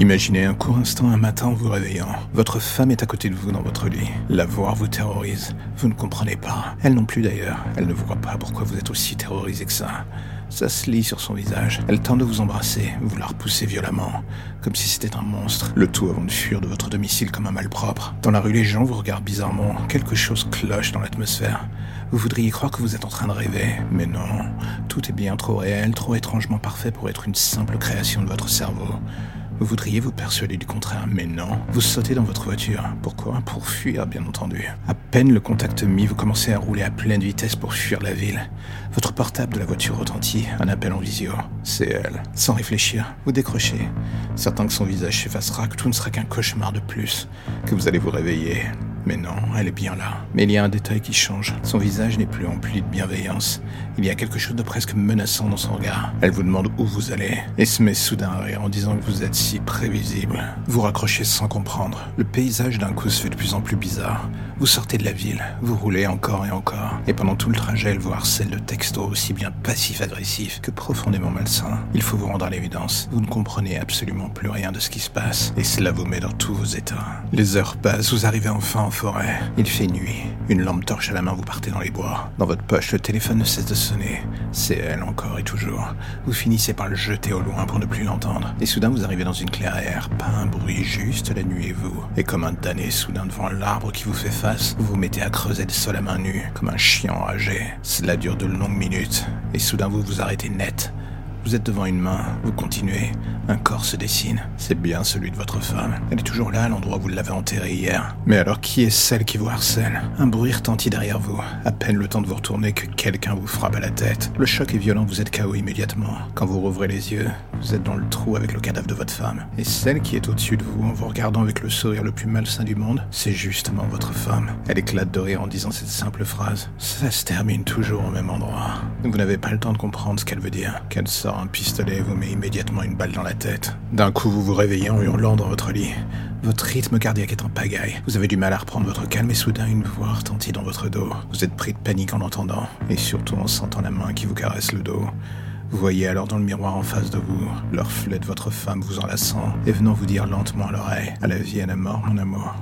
Imaginez un court instant un matin en vous réveillant. Votre femme est à côté de vous dans votre lit. La voir vous terrorise. Vous ne comprenez pas. Elle non plus d'ailleurs. Elle ne voit pas pourquoi vous êtes aussi terrorisé que ça? Ça se lit sur son visage. Elle tente de vous embrasser. Vous la repoussez violemment. Comme si c'était un monstre. Le tout avant de fuir de votre domicile comme un malpropre. Dans la rue, les gens vous regardent bizarrement. Quelque chose cloche dans l'atmosphère. Vous voudriez croire que vous êtes en train de rêver, mais non. Tout est bien trop réel, trop étrangement parfait pour être une simple création de votre cerveau. Vous voudriez vous persuader du contraire, mais non. Vous sautez dans votre voiture. Pourquoi? Pour fuir, bien entendu. À peine le contact mis, vous commencez à rouler à pleine vitesse pour fuir la ville. Votre portable de la voiture retentit, un appel en visio. C'est elle. Sans réfléchir, vous décrochez. Certain que son visage s'effacera, que tout ne sera qu'un cauchemar de plus, que vous allez vous réveiller. Mais non, elle est bien là. Mais il y a un détail qui change. Son visage n'est plus empli de bienveillance. Il y a quelque chose de presque menaçant dans son regard. Elle vous demande où vous allez et se met soudain à rire en disant que vous êtes si prévisible. Vous raccrochez sans comprendre. Le paysage d'un coup se fait de plus en plus bizarre. Vous sortez de la ville, vous roulez encore et encore. Et pendant tout le trajet, elle vous harcèle de textos aussi bien passif-agressif que profondément malsain. Il faut vous rendre à l'évidence. Vous ne comprenez absolument plus rien de ce qui se passe. Et cela vous met dans tous vos états. Les heures passent, vous arrivez enfin forêt. Il fait nuit. Une lampe torche à la main, vous partez dans les bois. Dans votre poche, le téléphone ne cesse de sonner. C'est elle encore et toujours. Vous finissez par le jeter au loin pour ne plus l'entendre. Et soudain, vous arrivez dans une clairière. Pas un bruit, juste la nuit et vous. Et comme un damné soudain devant l'arbre qui vous fait vous vous mettez à creuser le sol à main nue, comme un chien enragé. Cela dure de longues minutes. Et soudain, vous vous arrêtez net. Vous êtes devant une main, vous continuez, un corps se dessine. C'est bien celui de votre femme. Elle est toujours là à l'endroit où vous l'avez enterrée hier. Mais alors qui est celle qui vous harcèle? Un bruit retentit derrière vous. À peine le temps de vous retourner que quelqu'un vous frappe à la tête. Le choc est violent, vous êtes KO immédiatement. Quand vous rouvrez les yeux, vous êtes dans le trou avec le cadavre de votre femme. Et celle qui est au-dessus de vous en vous regardant avec le sourire le plus malsain du monde, c'est justement votre femme. Elle éclate de rire en disant cette simple phrase. Ça se termine toujours au même endroit. Vous n'avez pas le temps de comprendre ce qu'elle veut dire. Qu'elle sort un pistolet et vous met immédiatement une balle dans la D'un coup, vous vous réveillez en hurlant dans votre lit. Votre rythme cardiaque est en pagaille. Vous avez du mal à reprendre votre calme et soudain une voix retentit dans votre dos. Vous êtes pris de panique en l'entendant et surtout en sentant la main qui vous caresse le dos. Vous voyez alors dans le miroir en face de vous le reflet de votre femme vous enlaçant et venant vous dire lentement à l'oreille À la vie et à la mort, mon amour.